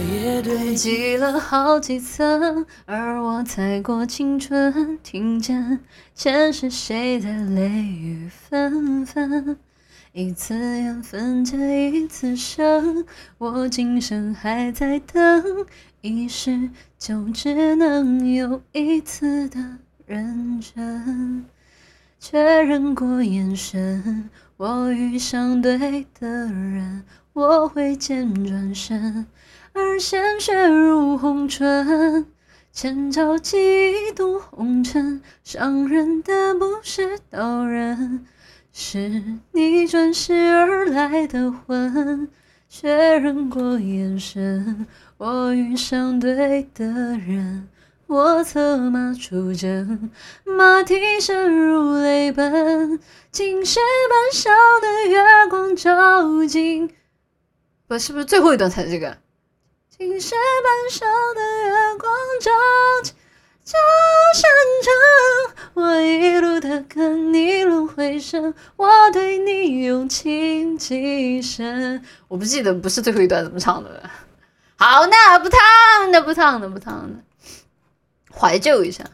也堆积了好几层，而我踩过青春，听见前世谁的泪雨纷纷。一次缘分结一次生，我今生还在等，一世就只能有一次的认真。确认过眼神，我遇上对的人，我挥剑转身，而鲜血如红唇，千朝几度红尘，伤人的不是刀刃。是你转世而来的魂，确认过眼神，我遇上对的人，我策马出征，马蹄声如泪奔，青石板上的月光照进，不是不是最后一段才是这个，青石板上的月光照进。这山城，我一路的跟，你轮回声，我对你用情极深。我不记得不是最后一段怎么唱的了。好，那不唱，那不唱，那不唱，怀旧一下。